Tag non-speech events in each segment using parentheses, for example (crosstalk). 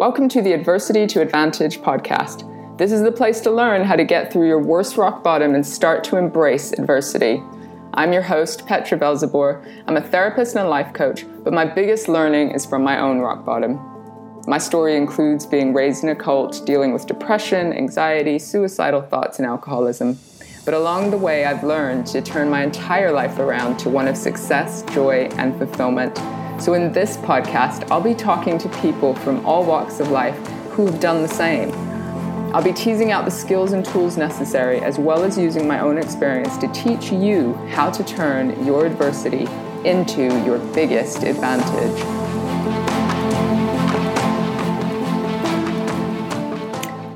Welcome to the Adversity to Advantage podcast. This is the place to learn how to get through your worst rock bottom and start to embrace adversity. I'm your host, Petra Velzeboer. I'm a therapist and a life coach, but my biggest learning is from my own rock bottom. My story includes being raised in a cult, dealing with depression, anxiety, suicidal thoughts, and alcoholism. But along the way, I've learned to turn my entire life around to one of success, joy, and fulfillment. So, in this podcast, I'll be talking to people from all walks of life who have done the same. I'll be teasing out the skills and tools necessary, as well as using my own experience to teach you how to turn your adversity into your biggest advantage.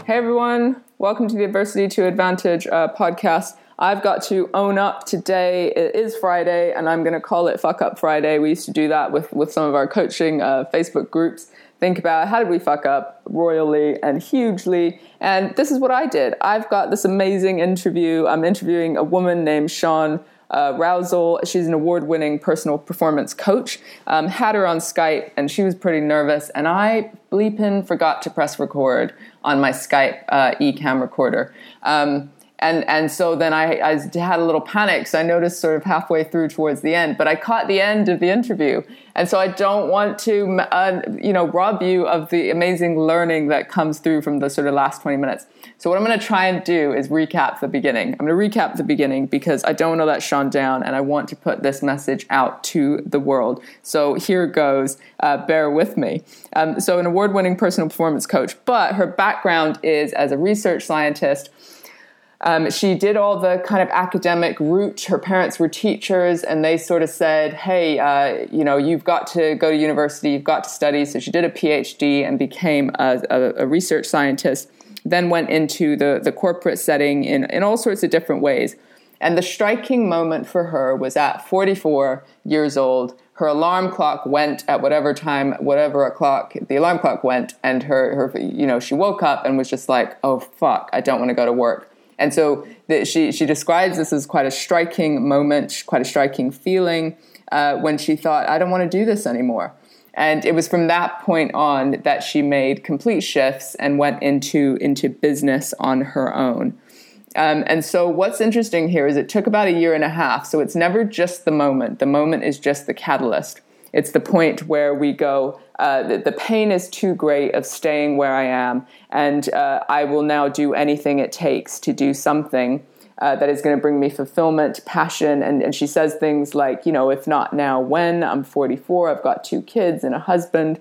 Hey everyone, welcome to the Adversity to Advantage uh, podcast. I've got to own up today. It is Friday, and I'm going to call it Fuck Up Friday. We used to do that with, with some of our coaching uh, Facebook groups. Think about how did we fuck up royally and hugely. And this is what I did. I've got this amazing interview. I'm interviewing a woman named Sean uh, Rousel. She's an award winning personal performance coach. Um, had her on Skype, and she was pretty nervous. And I bleeping forgot to press record on my Skype uh, Ecamm recorder. Um, and and so then I, I had a little panic. So I noticed sort of halfway through towards the end, but I caught the end of the interview, and so I don't want to uh, you know rob you of the amazing learning that comes through from the sort of last twenty minutes. So what I'm going to try and do is recap the beginning. I'm going to recap the beginning because I don't want to let Sean down, and I want to put this message out to the world. So here goes. Uh, bear with me. Um, so an award-winning personal performance coach, but her background is as a research scientist um, she did all the kind of academic route. Her parents were teachers, and they sort of said, "Hey, uh, you know, you've got to go to university. You've got to study." So she did a PhD and became a, a, a research scientist. Then went into the the corporate setting in in all sorts of different ways. And the striking moment for her was at 44 years old. Her alarm clock went at whatever time, whatever o'clock the alarm clock went, and her, her, you know, she woke up and was just like, "Oh fuck, I don't want to go to work." And so the, she, she describes this as quite a striking moment, quite a striking feeling uh, when she thought, I don't want to do this anymore. And it was from that point on that she made complete shifts and went into, into business on her own. Um, and so, what's interesting here is it took about a year and a half. So, it's never just the moment, the moment is just the catalyst. It's the point where we go, uh, the, the, pain is too great of staying where I am, and uh, I will now do anything it takes to do something uh, that is going to bring me fulfillment, passion. And, and she says things like, you know, if not now, when? I'm 44, I've got two kids and a husband.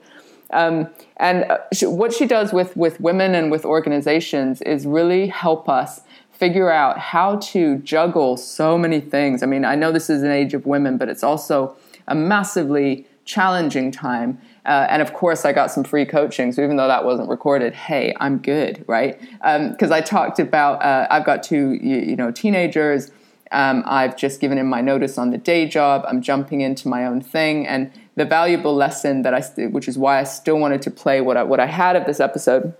Um, and uh, she, what she does with, with women and with organizations is really help us figure out how to juggle so many things. I mean, I know this is an age of women, but it's also a massively challenging time. Uh, and of course, I got some free coaching. So even though that wasn't recorded, hey, I'm good, right? Because um, I talked about uh, I've got two you, you know teenagers. Um, I've just given him my notice on the day job. I'm jumping into my own thing, and the valuable lesson that I, which is why I still wanted to play what I, what I had of this episode,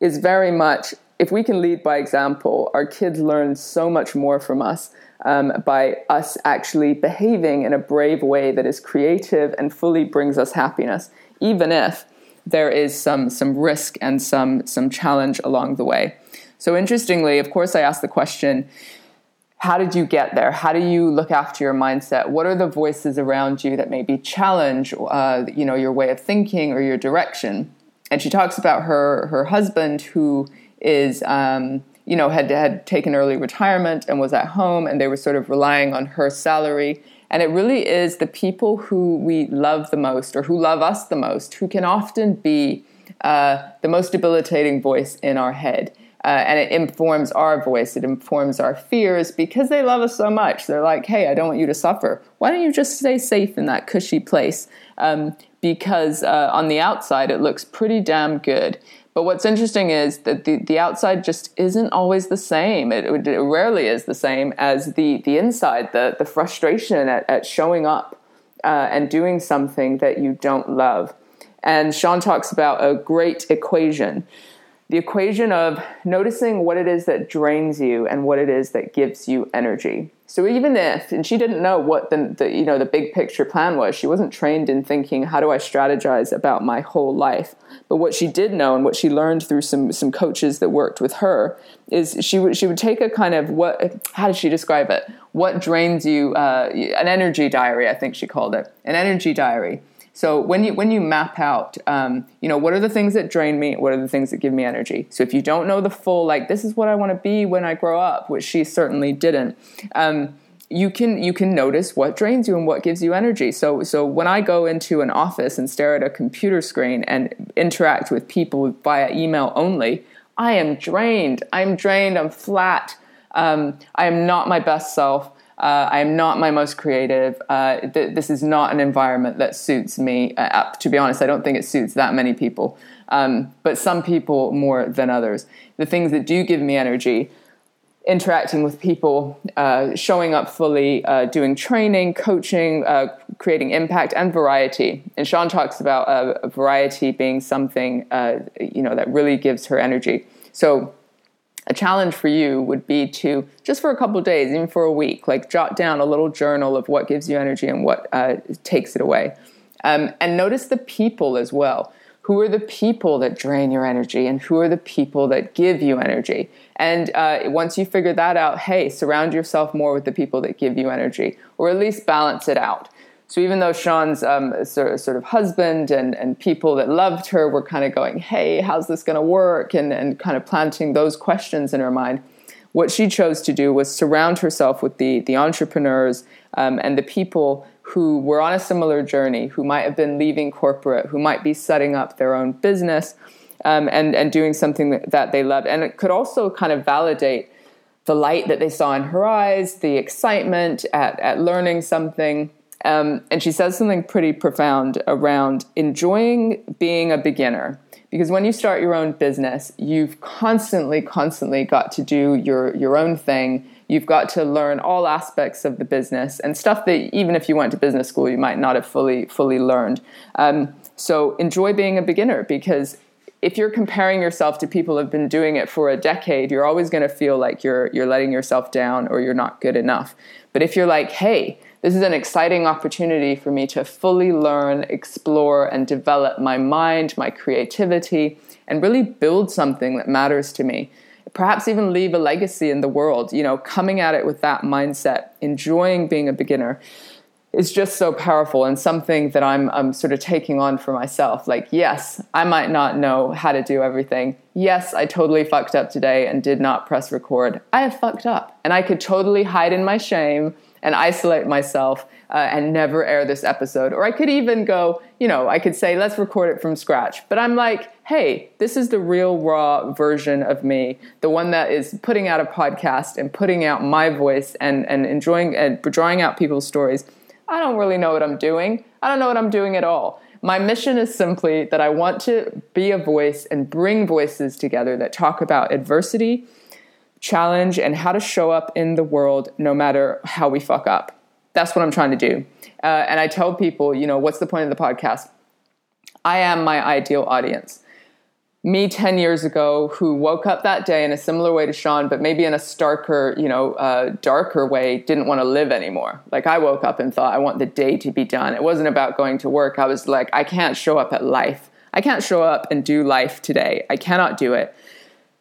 is very much if we can lead by example, our kids learn so much more from us um, by us actually behaving in a brave way that is creative and fully brings us happiness, even if there is some some risk and some some challenge along the way. So interestingly, of course, I asked the question. How did you get there? How do you look after your mindset? What are the voices around you that maybe challenge, uh, you know, your way of thinking or your direction? And she talks about her her husband who is um, you know had had taken early retirement and was at home and they were sort of relying on her salary. And it really is the people who we love the most or who love us the most who can often be uh, the most debilitating voice in our head. Uh, and it informs our voice it informs our fears because they love us so much. They're like hey i don't want you to suffer. Why don't you just stay safe in that cushy place? Um, because uh, on the outside it looks pretty damn good but what's interesting is that the, the outside just isn't always the same. It, it rarely is the same as the, the inside, the, the frustration at, at showing up uh, and doing something that you don't love. And Sean talks about a great equation. the equation of noticing what it is that drains you and what it is that gives you energy. So even if, and she didn't know what the, the, you know the big picture plan was, she wasn't trained in thinking how do I strategize about my whole life. But what she did know and what she learned through some some coaches that worked with her is she would she would take a kind of what how did she describe it? What drains you? Uh, an energy diary, I think she called it, an energy diary so when you when you map out, um, you know, what are the things that drain me? What are the things that give me energy? So if you don't know the full, like this is what I want to be when I grow up, which she certainly didn't. Um, you can you can notice what drains you and what gives you energy. So so when I go into an office and stare at a computer screen and interact with people via email only, I am drained. I'm drained. I'm flat. Um, I am not my best self. Uh, I am not my most creative. Uh, th- this is not an environment that suits me. Uh, to be honest, I don't think it suits that many people, um, but some people more than others. The things that do give me energy interacting with people, uh, showing up fully, uh, doing training, coaching, uh, creating impact, and variety. And Sean talks about variety being something you know that really gives her energy. So a challenge for you would be to just for a couple days, even for a week, like jot down a little journal of what gives you energy and what uh, takes it away. Um, and notice the people as well. Who are the people that drain your energy and who are the people that give you energy? And uh, once you figure that out, hey, surround yourself more with the people that give you energy or at least balance it out. So even though Sean's um, sort, of, husband and, and people that loved her were kind of going, hey, how's this going to work? And, and kind of planting those questions in her mind, what she chose to do was surround herself with the, the entrepreneurs um, and the people who were on a similar journey, who might have been leaving corporate, who might be setting up their own business um, and, and doing something that, that they loved. And it could also kind of validate the light that they saw in her eyes, the excitement at, at learning something. Um, and she says something pretty profound around enjoying being a beginner. Because when you start your own business, you've constantly, constantly got to do your, your own thing. You've got to learn all aspects of the business and stuff that even if you went to business school, you might not have fully, fully learned. Um, so enjoy being a beginner because if you're comparing yourself to people who've been doing it for a decade, you're always going to feel like you're, you're letting yourself down or you're not good enough. But if you're like, hey, this is an exciting opportunity for me to fully learn, explore, and develop my mind, my creativity, and really build something that matters to me. Perhaps even leave a legacy in the world, you know, coming at it with that mindset, enjoying being a beginner is just so powerful and something that I'm, I'm sort of taking on for myself. Like, yes, I might not know how to do everything. Yes, I totally fucked up today and did not press record. I have fucked up and I could totally hide in my shame and isolate myself uh, and never air this episode. Or I could even go, you know, I could say, let's record it from scratch. But I'm like, hey, this is the real raw version of me, the one that is putting out a podcast and putting out my voice and, and enjoying and drawing out people's stories. I don't really know what I'm doing. I don't know what I'm doing at all. My mission is simply that I want to be a voice and bring voices together that talk about adversity challenge and how to show up in the world no matter how we fuck up. That's what I'm trying to do. Uh, and I tell people, you know, what's the point of the podcast? I am my ideal audience. Me 10 years ago, who woke up that day in a similar way to Sean, but maybe in a starker, you know, uh, darker way, didn't want to live anymore. Like I woke up and thought, I want the day to be done. It wasn't about going to work. I was like, I can't show up at life. I can't show up and do life today. I cannot do it.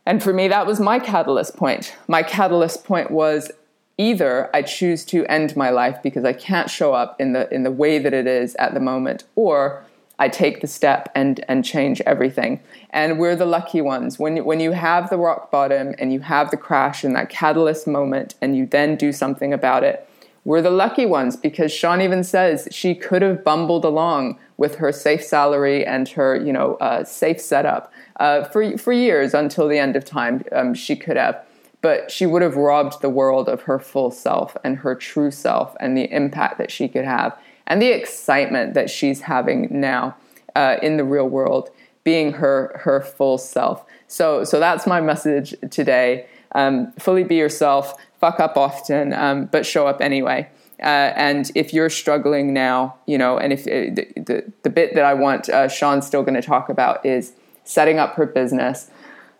And for me, that was my catalyst point. My catalyst point was either I choose to end my life because I can't show up in the in the way that it is at the moment, or I take the step and and change everything. And we're the lucky ones. When when you have the rock bottom and you have the crash and that catalyst moment, and you then do something about it, we're the lucky ones because Sean even says she could have bumbled along with her safe salary and her you know uh, safe setup uh, for for years until the end of time. Um, she could have, but she would have robbed the world of her full self and her true self and the impact that she could have and the excitement that she's having now uh, in the real world, being her her full self. So so that's my message today. Um, fully be yourself. Fuck up often, um, but show up anyway. Uh, and if you're struggling now, you know, and if uh, the, the, the bit that I want uh, Sean's still going to talk about is setting up her business,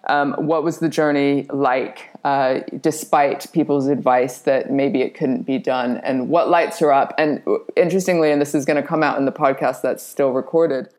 um, what was the journey like, uh, despite people's advice that maybe it couldn't be done, and what lights her up? And interestingly, and this is going to come out in the podcast that's still recorded.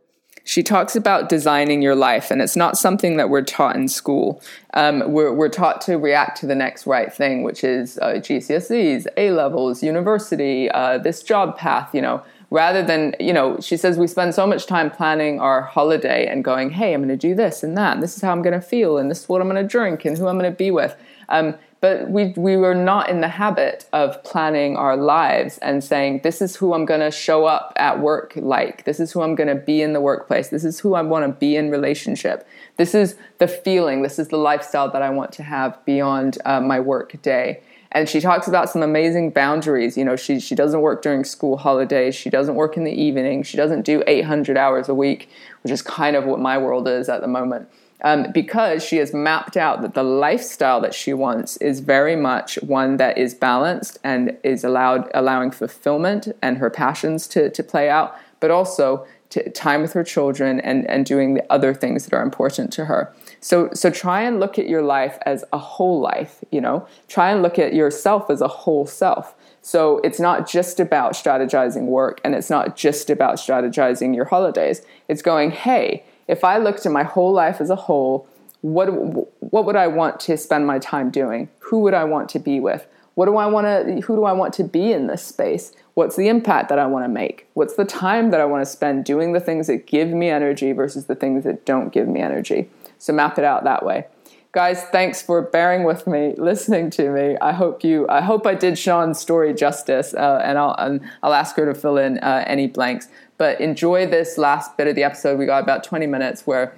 She talks about designing your life, and it's not something that we're taught in school. Um, we're, we're, taught to react to the next right thing, which is uh, GCSEs, A levels, university, uh, this job path, you know rather than you know she says we spend so much time planning our holiday and going hey i'm going to do this and that and this is how i'm going to feel and this is what i'm going to drink and who i'm going to be with um, but we we were not in the habit of planning our lives and saying this is who i'm going to show up at work like. This is who i'm going to be in the workplace. This is who i want to be in relationship. This is the feeling. This is the lifestyle that i want to have beyond uh, my work day and she talks about some amazing boundaries. You know she she doesn't work during school holidays. She doesn't work in the evening. She doesn't do 800 hours a week which is kind of what my world is at the moment. Um, because she has mapped out that the lifestyle that she wants is very much one that is balanced and is allowed allowing fulfillment and her passions to, to play out but also time with her children and, and doing the other things that are important to her so so try and look at your life as a whole life, you know. Try and look at yourself as a whole self. So it's not just about strategizing work and it's not just about strategizing your holidays. It's going, "Hey, if I looked at my whole life as a whole, what what would I want to spend my time doing? Who would I want to be with? What do I want to who do I want to be in this space? What's the impact that I want to make? What's the time that I want to spend doing the things that give me energy versus the things that don't give me energy? So map it out that way. Guys, thanks for bearing with me, listening to me. I hope you. I hope I did Sean's story justice, uh, and I'll and I'll ask her to fill in uh, any blanks. But enjoy this last bit of the episode. We got about 20 minutes where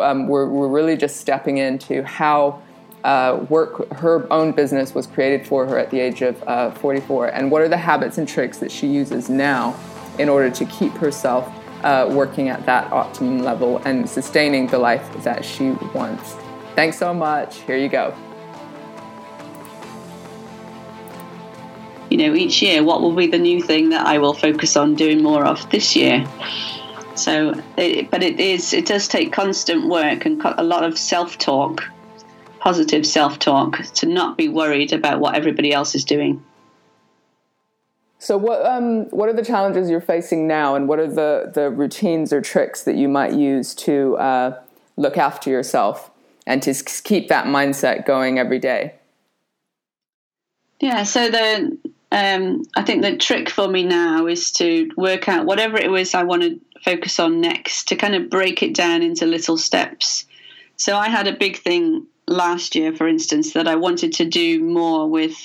um, we're, we're really just stepping into how uh, work her own business was created for her at the age of uh, 44 and what are the habits and tricks that she uses now in order to keep herself uh, working at that optimum level and sustaining the life that she wants. Thanks so much. Here you go. You know, each year, what will be the new thing that I will focus on doing more of this year? So, it, but it is, it does take constant work and a lot of self talk, positive self talk, to not be worried about what everybody else is doing. So what um, what are the challenges you're facing now, and what are the the routines or tricks that you might use to uh, look after yourself and to keep that mindset going every day? Yeah, so the um, I think the trick for me now is to work out whatever it was I want to focus on next, to kind of break it down into little steps. So I had a big thing last year, for instance, that I wanted to do more with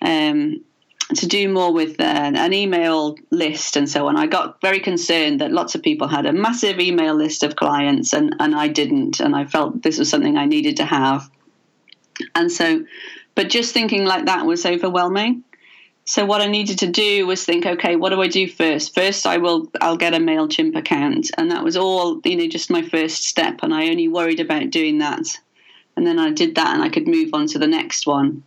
um, to do more with uh, an email list and so on. I got very concerned that lots of people had a massive email list of clients and, and I didn't. And I felt this was something I needed to have. And so, but just thinking like that was overwhelming. So what I needed to do was think, okay, what do I do first? First, I will, I'll get a Mailchimp account, and that was all, you know, just my first step. And I only worried about doing that, and then I did that, and I could move on to the next one.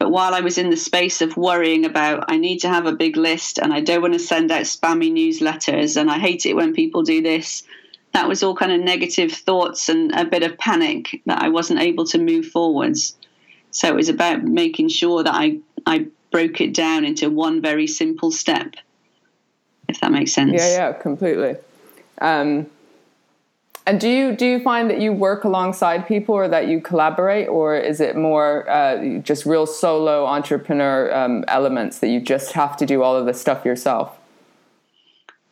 But while I was in the space of worrying about, I need to have a big list and I don't want to send out spammy newsletters and I hate it when people do this, that was all kind of negative thoughts and a bit of panic that I wasn't able to move forwards. So it was about making sure that I, I broke it down into one very simple step, if that makes sense. Yeah, yeah, completely. Um, and do you do you find that you work alongside people, or that you collaborate, or is it more uh, just real solo entrepreneur um, elements that you just have to do all of this stuff yourself?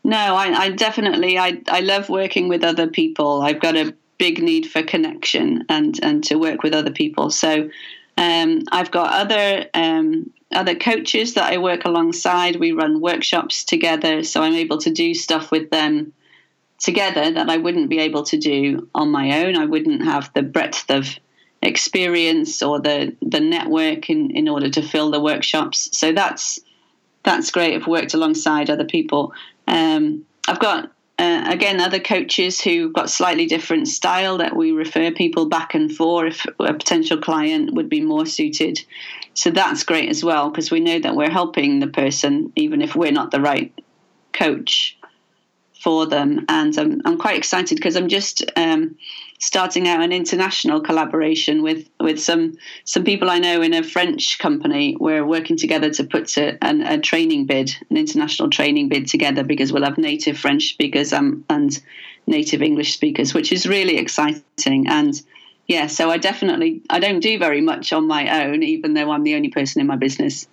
No, I, I definitely I I love working with other people. I've got a big need for connection and and to work with other people. So um, I've got other um, other coaches that I work alongside. We run workshops together, so I'm able to do stuff with them together that I wouldn't be able to do on my own. I wouldn't have the breadth of experience or the the network in, in order to fill the workshops. So that's that's great. I've worked alongside other people. Um, I've got uh, again other coaches who've got slightly different style that we refer people back and forth if a potential client would be more suited. So that's great as well because we know that we're helping the person even if we're not the right coach for them. And um, I'm quite excited because I'm just um, starting out an international collaboration with, with some some people I know in a French company. We're working together to put a, an, a training bid, an international training bid together because we'll have native French speakers um, and native English speakers, which is really exciting. And yeah, so I definitely I don't do very much on my own, even though I'm the only person in my business.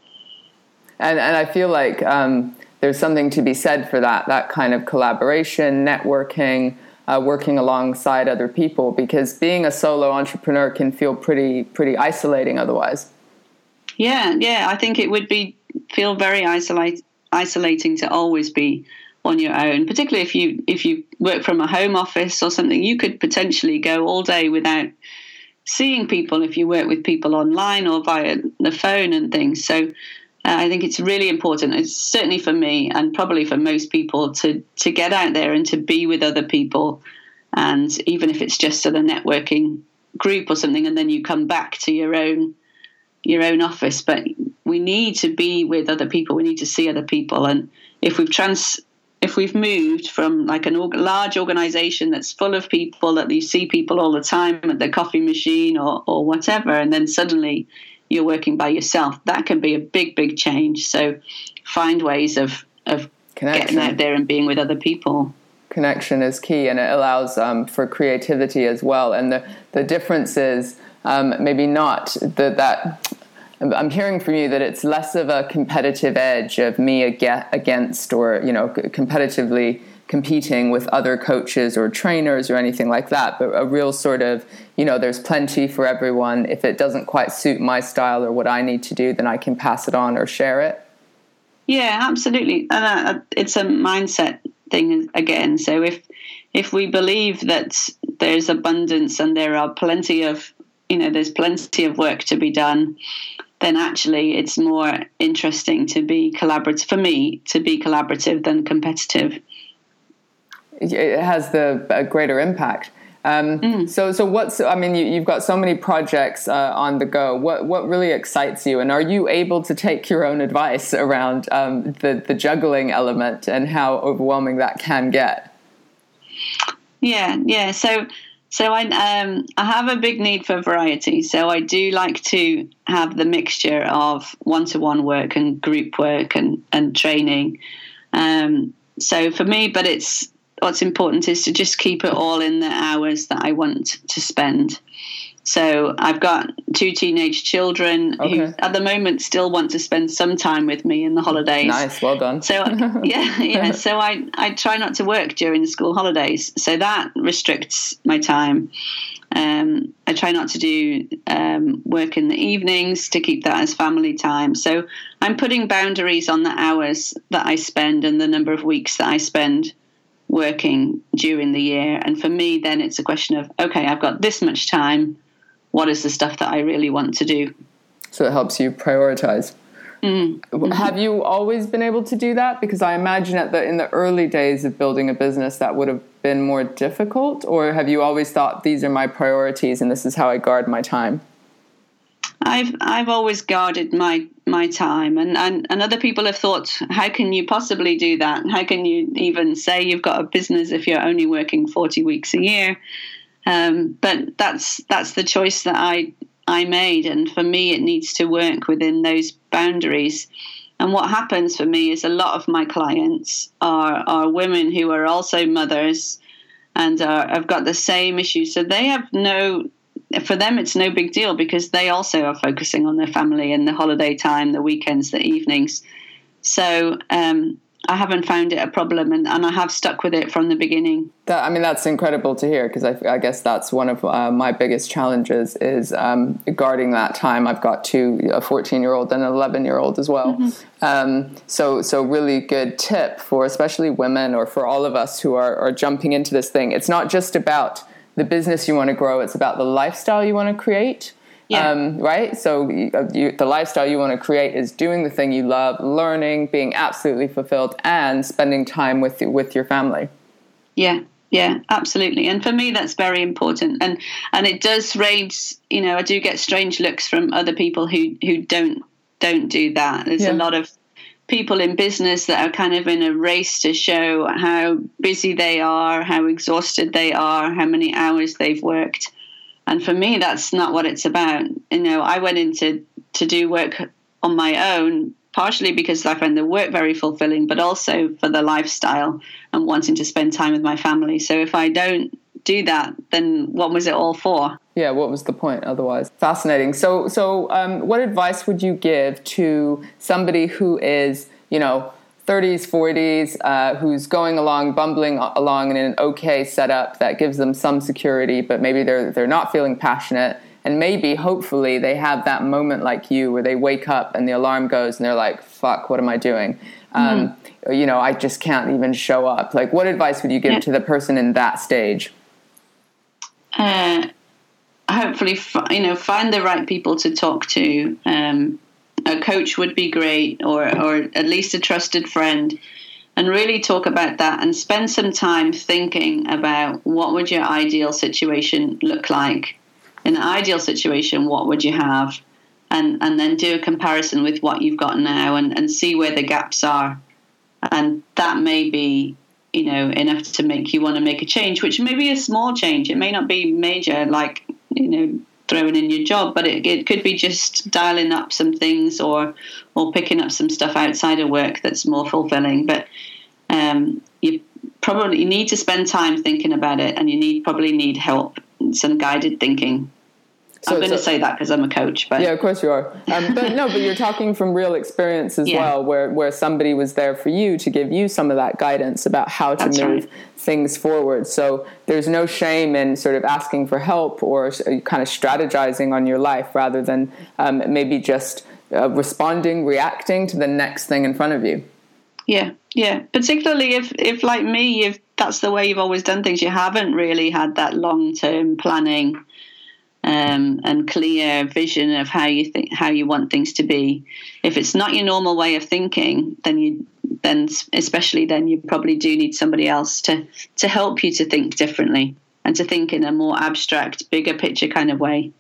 And and I feel like um, there's something to be said for that that kind of collaboration, networking, uh, working alongside other people, because being a solo entrepreneur can feel pretty pretty isolating otherwise. Yeah, yeah, I think it would be feel very isolate, isolating to always be on your own, particularly if you if you work from a home office or something. You could potentially go all day without seeing people if you work with people online or via the phone and things. So uh, I think it's really important. It's certainly for me and probably for most people to to get out there and to be with other people, and even if it's just at a networking group or something, and then you come back to your own your own office. But we need to be with other people. We need to see other people, and if we've trans if we've moved from like a org- large organization that's full of people that you see people all the time at the coffee machine or, or whatever, and then suddenly you're working by yourself, that can be a big, big change. So find ways of, of getting out there and being with other people. Connection is key and it allows um, for creativity as well. And the, the difference is um, maybe not that, that I'm hearing from you that it's less of a competitive edge of me against or, you know, competitively competing with other coaches or trainers or anything like that, but a real sort of, you know, there's plenty for everyone. If it doesn't quite suit my style or what I need to do, then I can pass it on or share it. Yeah, absolutely. And uh, it's a mindset thing again. So if if we believe that there's abundance and there are plenty of, you know, there's plenty of work to be done, then actually it's more interesting to be collaborative for me to be collaborative than competitive it has the a greater impact. Um, mm. So, so what's? I mean, you, have got so many projects uh, on the go. What what really excites you, and are you able to take your own advice around um, the the juggling element and how overwhelming that can get? Yeah, yeah. So, so I um, I have a big need for variety. So I do like to have the mixture of one to one work and group work and and training. Um, so for me, but it's what's important is to just keep it all in the hours that I want to spend. So I've got two teenage children okay. who, at the moment, still want to spend some time with me in the holidays. Nice, well done. So (laughs) yeah, yeah. So I I try not to work during the school holidays, so that restricts my time. Um, I try not to do um, work in the evenings to keep that as family time. So I'm putting boundaries on the hours that I spend and the number of weeks that I spend working during the year. And for me, then it's a question of okay, I've got this much time. What is the stuff that I really want to do? So it helps you prioritize. Mm-hmm. Have you always been able to do that? Because I imagine at the in the early days of building a business that would have been more difficult. Or have you always thought these are my priorities and this is how I guard my time? I've I've always guarded my my time and, and and other people have thought how can you possibly do that? How can you even say you've got a business if you're only working 40 weeks a year? Um, but that's that's the choice that I I made and for me it needs to work within those boundaries. And what happens for me is a lot of my clients are are women who are also mothers and are, have got the same issues. So they have no for them it's no big deal because they also are focusing on their family and the holiday time, the weekends, the evenings. So um, I haven't found it a problem, and, and I have stuck with it from the beginning. That, I mean, that's incredible to hear because I, I, guess that's one of uh, my biggest challenges is um, guarding that time. I've got two, a 14 year old and an 11 year old as well. Mm-hmm. Um, so, so really good tip for especially women or for all of us who are, are jumping into this thing. It's not just about the business you want to grow. It's about the lifestyle you want to create. Yeah. Um, right? So you, you, the lifestyle you want to create is doing the thing you love, learning, being absolutely fulfilled, and spending time with with your family. Yeah, yeah, absolutely. And for me, that's very important. And and it does raise, you know, I do get strange looks from other people who who don't don't do that. There's yeah. a lot of people in business that are kind of in a race to show how busy they are, how exhausted they are, how many hours they've worked. And for me, that's not what it's about. You know, I went into to do work on my own, partially because I find the work very fulfilling, but also for the lifestyle and wanting to spend time with my family. So if I don't do that, then what was it all for? Yeah, what was the point otherwise? Fascinating. So, so um, what advice would you give to somebody who is, you know, 30s, 40s, uh, who's going along, bumbling along in an okay setup that gives them some security, but maybe they're they're not feeling passionate, and maybe, hopefully, they have that moment like you where they wake up and the alarm goes and they're like, "Fuck, what am I doing?" Um, mm-hmm. You know, I just can't even show up. Like, what advice would you give yeah. to the person in that stage? Uh, hopefully, you know, find the right people to talk to. Um, a coach would be great, or or at least a trusted friend, and really talk about that and spend some time thinking about what would your ideal situation look like. In an ideal situation, what would you have? And and then do a comparison with what you've got now and, and see where the gaps are. And that may be you know enough to make you want to make a change which may be a small change. It may not be major like you know throwing in your job but it, it could be just dialing up some things or or picking up some stuff outside of work that's more fulfilling. But um, you probably need to spend time thinking about it and you need probably need help some guided thinking so, I'm going to say that because I'm a coach, but yeah, of course you are. Um, (laughs) but no, but you're talking from real experience as yeah. well, where where somebody was there for you to give you some of that guidance about how to That's move right. things forward. So there's no shame in sort of asking for help or kind of strategizing on your life rather than um, maybe just uh, responding, reacting to the next thing in front of you. Yeah, yeah. Particularly if if like me, if that's the way you've always done things, you haven't really had that long term planning um, and clear vision of how you think how you want things to be. If it's not your normal way of thinking, then you then especially then you probably do need somebody else to to help you to think differently and to think in a more abstract, bigger picture kind of way.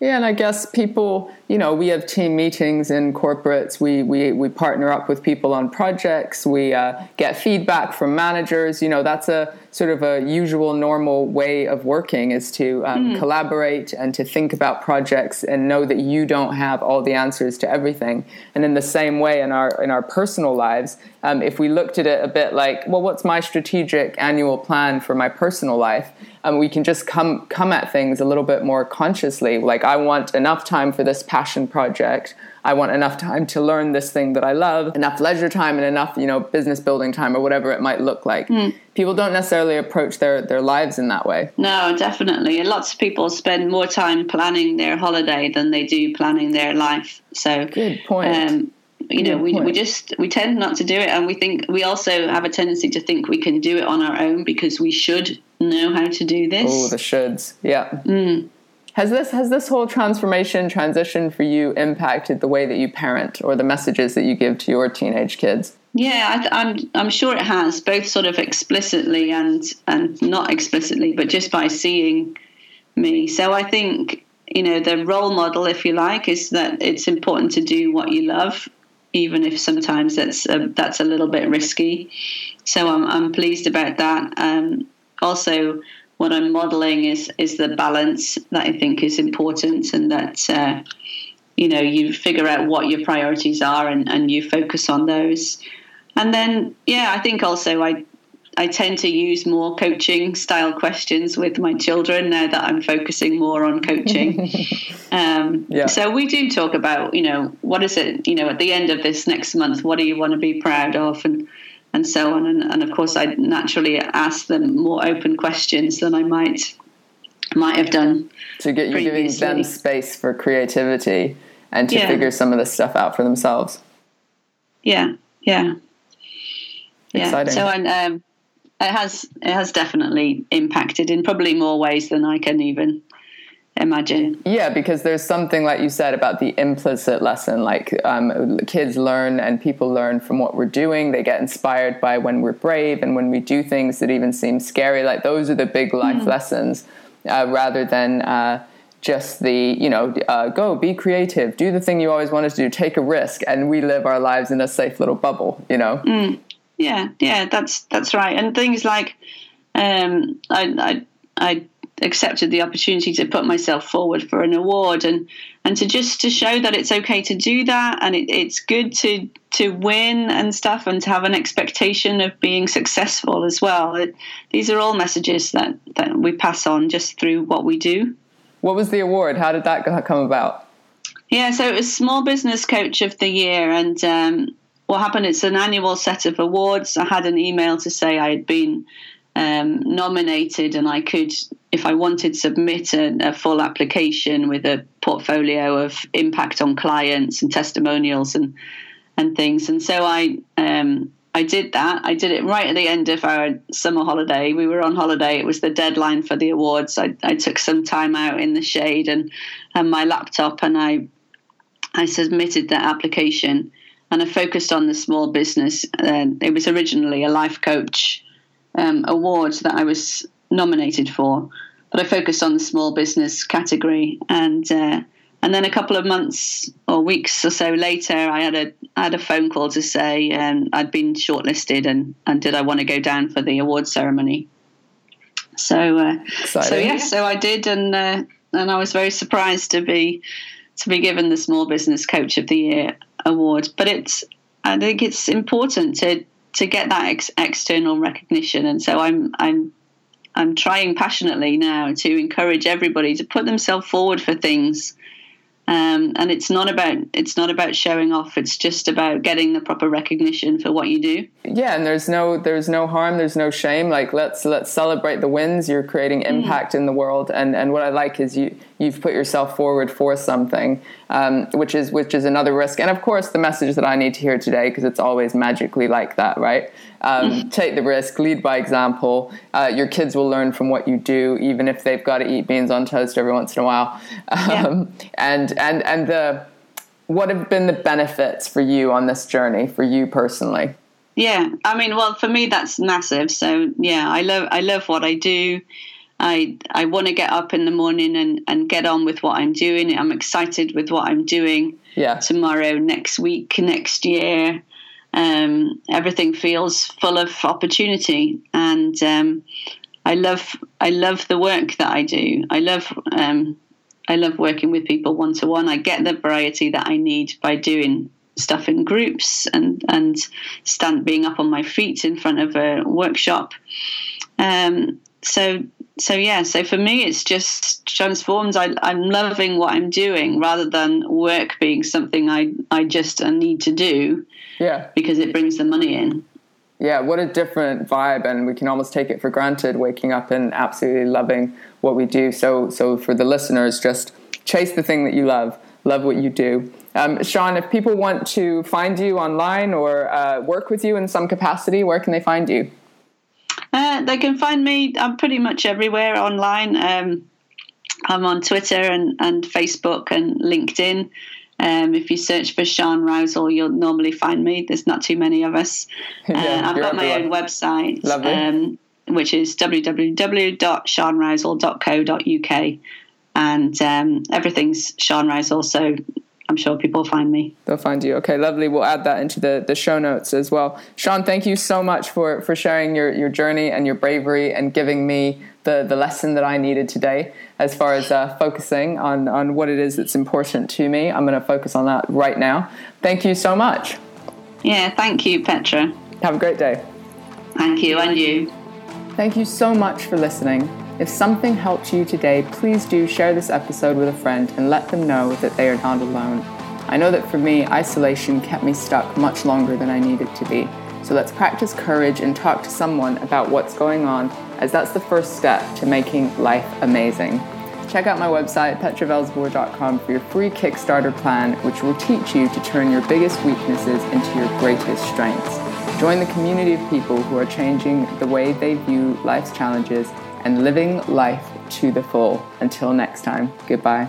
Yeah, and I guess people, you know, we have team meetings in corporates. We we we partner up with people on projects. We uh, get feedback from managers. You know, that's a sort of a usual, normal way of working is to um, mm. collaborate and to think about projects and know that you don't have all the answers to everything. And in the same way, in our in our personal lives, um, if we looked at it a bit like, well, what's my strategic annual plan for my personal life? um, we can just come come at things a little bit more consciously. Like I want enough time for this passion project. I want enough time to learn this thing that I love, enough leisure time, and enough you know business building time or whatever it might look like. Mm. People don't necessarily approach their their lives in that way. No, definitely. Lots of people spend more time planning their holiday than they do planning their life. So good point. Um, you know, we, we just we tend not to do it, and we think we also have a tendency to think we can do it on our own because we should know how to do this. Oh, the shoulds, yeah. Mm. Has this has this whole transformation transition for you impacted the way that you parent or the messages that you give to your teenage kids? Yeah, I, I'm I'm sure it has, both sort of explicitly and and not explicitly, but just by seeing me. So I think you know the role model, if you like, is that it's important to do what you love even if sometimes that's a, that's a little bit risky. So I'm I'm pleased about that. Um, also, what I'm modelling is is the balance that I think is important, and that uh, you know you figure out what your priorities are and, and you focus on those. And then, yeah, I think also I I tend to use more coaching style questions with my children now that I'm focusing more on coaching. (laughs) um, yeah. So we do talk about, you know, what is it, you know, at the end of this next month, what do you want to be proud of, and and so on. And, and of course, I naturally ask them more open questions than I might might have done. To get you giving them space for creativity and to yeah. figure some of this stuff out for themselves. Yeah, yeah. Yeah. Exciting. So and um, it has it has definitely impacted in probably more ways than I can even imagine. Yeah, because there's something like you said about the implicit lesson. Like um, kids learn and people learn from what we're doing. They get inspired by when we're brave and when we do things that even seem scary. Like those are the big life mm. lessons, uh, rather than. Uh, just the you know uh, go be creative do the thing you always wanted to do take a risk and we live our lives in a safe little bubble you know mm, yeah yeah that's that's right and things like um, I, I I accepted the opportunity to put myself forward for an award and and to just to show that it's okay to do that and it, it's good to to win and stuff and to have an expectation of being successful as well. It, these are all messages that that we pass on just through what we do. What was the award? How did that come about? Yeah so it was small business coach of the year and um, what happened it's an annual set of awards. I had an email to say i had been um, nominated, and I could, if I wanted, submit a, a, full application with a portfolio of impact on clients and testimonials and and things. And so I um, I did that. I did it right at the end of our summer holiday. We were on holiday. It was the deadline for the awards. I, I took some time out in the shade and and my laptop, and I I submitted that application. And I focused on the small business. Uh, it was originally a life coach um, awards that I was nominated for, but I focused on the small business category. And uh, and then a couple of months or weeks or so later, I had a I had a phone call to say um, I'd been shortlisted and and did I want to go down for the award ceremony. So uh, so yes, so I did, and uh, and I was very surprised to be to be given the Small Business Coach of the Year award. But it's I think it's important to to get that ex- external recognition. And so I'm I'm I'm trying passionately now to encourage everybody to put themselves forward for things um, and it's not about it's not about showing off. It's just about getting the proper recognition for what you do. Yeah, and there's no there's no harm. There's no shame. Like let's let's celebrate the wins. You're creating mm. impact mm. in the world, and and what I like is you you've put yourself forward for something, um, which is which is another risk. And of course, the message that I need to hear today, because it's always magically like that, right? Um, mm-hmm. Take the risk, lead by example. Uh, your kids will learn from what you do, even if they've got to eat beans on toast every once in a while. Um, yeah. And and and the what have been the benefits for you on this journey for you personally? Yeah, I mean, well, for me that's massive. So yeah, I love I love what I do. I I want to get up in the morning and and get on with what I'm doing. I'm excited with what I'm doing. Yeah. Tomorrow, next week, next year um, everything feels full of opportunity, and um, I love I love the work that I do. I love um, I love working with people one to one. I get the variety that I need by doing stuff in groups and and stand being up on my feet in front of a workshop. Um, so so yeah, so for me, it's just transformed. I, am loving what I'm doing rather than work being something I I just need to do. Yeah, because it brings the money in. Yeah, what a different vibe, and we can almost take it for granted waking up and absolutely loving what we do. So, so for the listeners, just chase the thing that you love, love what you do. Um, Sean, if people want to find you online or uh, work with you in some capacity, where can they find you? Uh, they can find me. I'm pretty much everywhere online. Um, I'm on Twitter and, and Facebook and LinkedIn. Um, if you search for Sean Rousell, you'll normally find me. There's not too many of us. (laughs) yeah, uh, I've got my own website, um, which is www.seanrousell.co.uk. And um, everything's Sean Rousell, so I'm sure people will find me. They'll find you. Okay, lovely. We'll add that into the, the show notes as well. Sean, thank you so much for, for sharing your, your journey and your bravery and giving me the, the lesson that I needed today as far as uh, focusing on, on what it is that's important to me. I'm going to focus on that right now. Thank you so much. Yeah, thank you, Petra. Have a great day. Thank you, and you. Thank you so much for listening. If something helped you today, please do share this episode with a friend and let them know that they are not alone. I know that for me, isolation kept me stuck much longer than I needed to be. So let's practice courage and talk to someone about what's going on, as that's the first step to making life amazing. Check out my website, petravelzeboer.com, for your free Kickstarter plan, which will teach you to turn your biggest weaknesses into your greatest strengths. Join the community of people who are changing the way they view life's challenges and living life to the full. Until next time, goodbye.